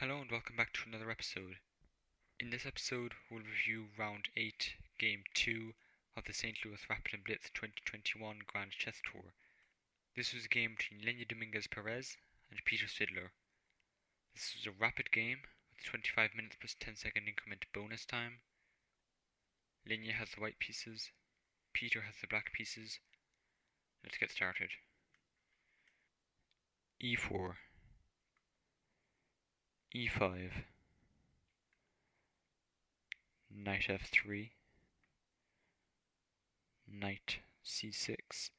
Hello and welcome back to another episode. In this episode, we'll review round 8, game 2 of the St. Louis Rapid and Blitz 2021 Grand Chess Tour. This was a game between Leinier Dominguez Perez and Peter Svidler. This was a rapid game with 25 minutes plus 10 second increment bonus time. Leinier has the white pieces, Peter has the black pieces. Let's get started. e4 e5 knight f3 knight c6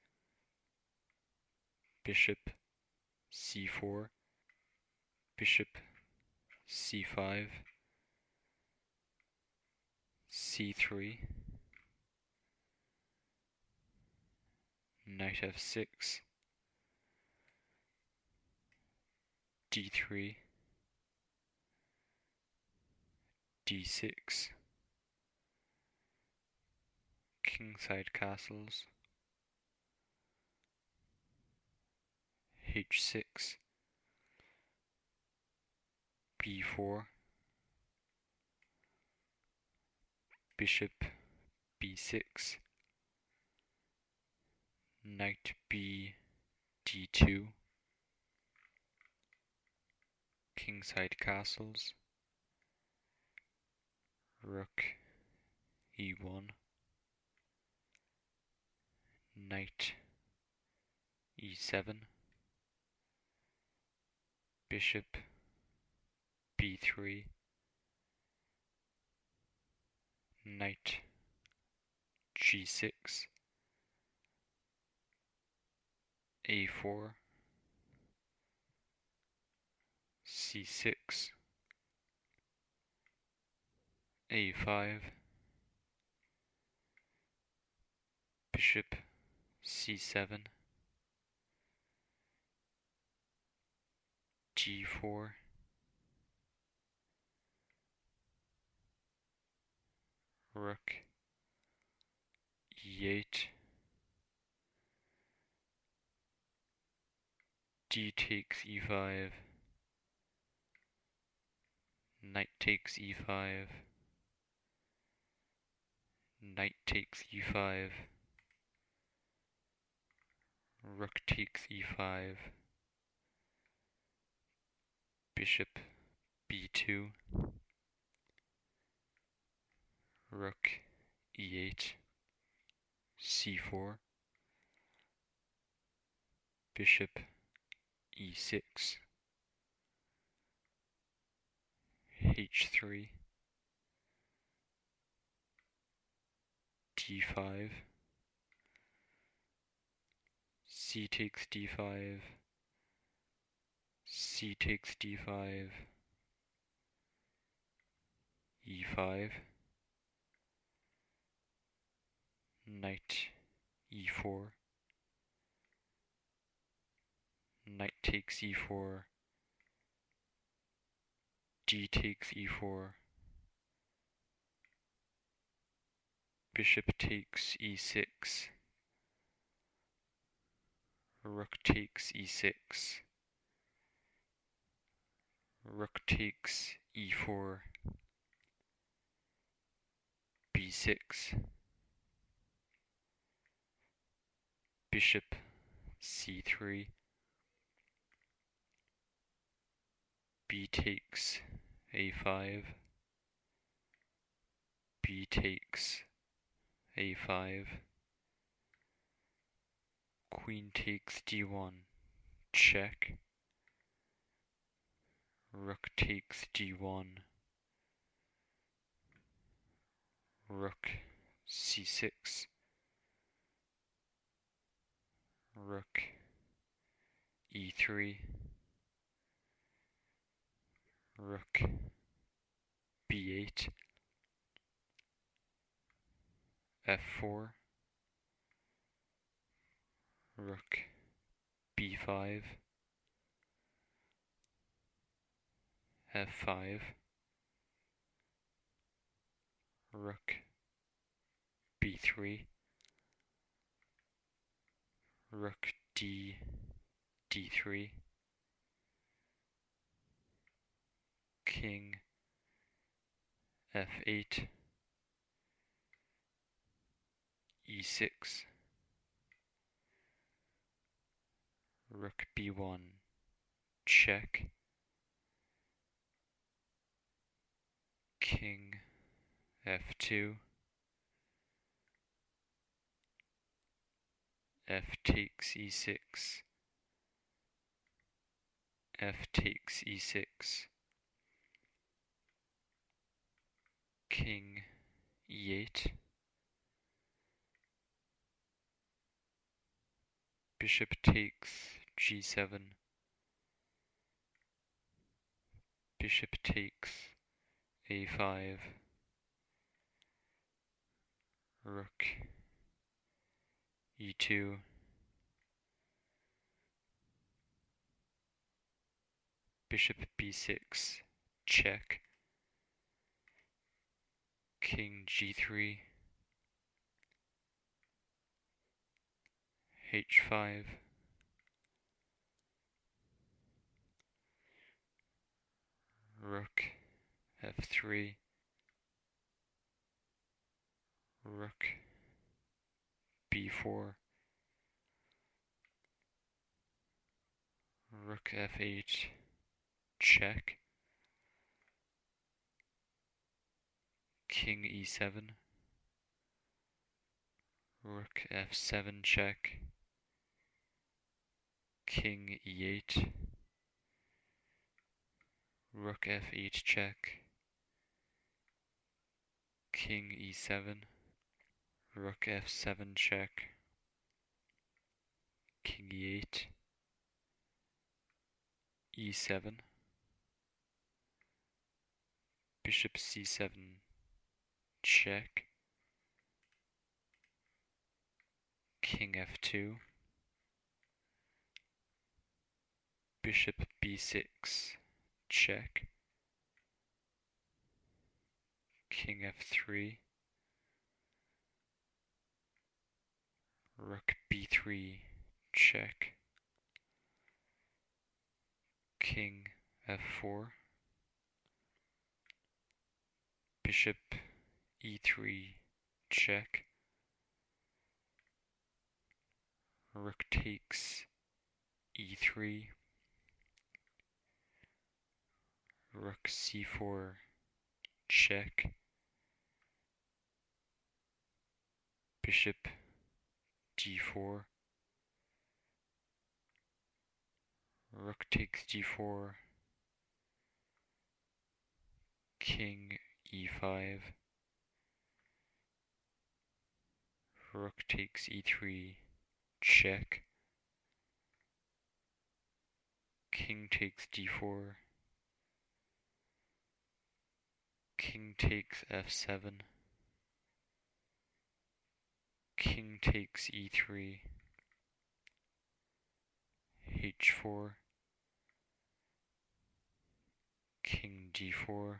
bishop c4 bishop c5 c3 knight f6 d3 d6 kingside castles. H6 b4 bishop b6 knight b d2 kingside castles rook e1 knight e7 bishop b3 knight g6 a4 c6 a5 bishop c7 g4 rook e8 d takes e5 knight takes e5 knight takes e5 rook takes e5 bishop b2 rook e8 c4 bishop e6 h3 d5 c takes d5 c takes d5 e5 knight e4 knight takes e4 d takes e4 bishop takes e6 rook takes e6 rook takes e4 b6 bishop c3 b takes a5 b takes a5 queen takes d1 check. Rook takes d1 rook c6 rook e3 rook b8 f4 rook b5 f5 rook b3 rook d d3 king f8 e6 rook b1 check. King f2 f takes e6 f takes e6 king e8 bishop takes g7 bishop takes a5 rook e2 bishop b6 check. King g3 h5 rook f3 rook b4 rook f8 check. King e7 rook f7 check king e8 rook f8 check. King e7 rook f7 check. King e8 e7 bishop c7 check. King f2 bishop b6 check. King f3 rook b3 check. King f4 bishop e3 check. Rook takes e3 rook c4 check. Bishop d4 rook takes d4 king e5 rook takes e3 check. King takes d4 king takes f7 king takes e3 h4 king d4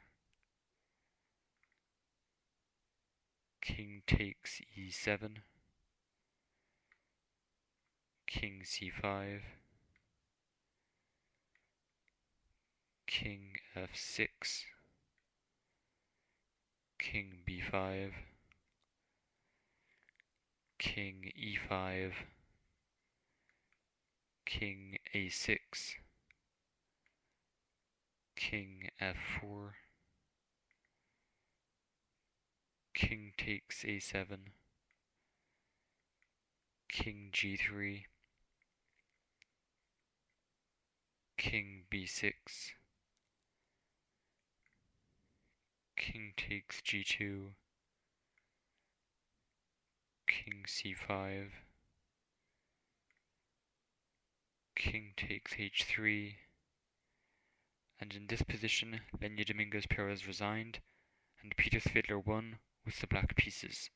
king takes e7 king c5 king f6 king b5 king e5 king a6 king f4 king takes a7 king g3 king b6 king takes g2 king c5 king takes h3 and in this position Leinier Dominguez Perez resigned and Peter Svidler won with the black pieces.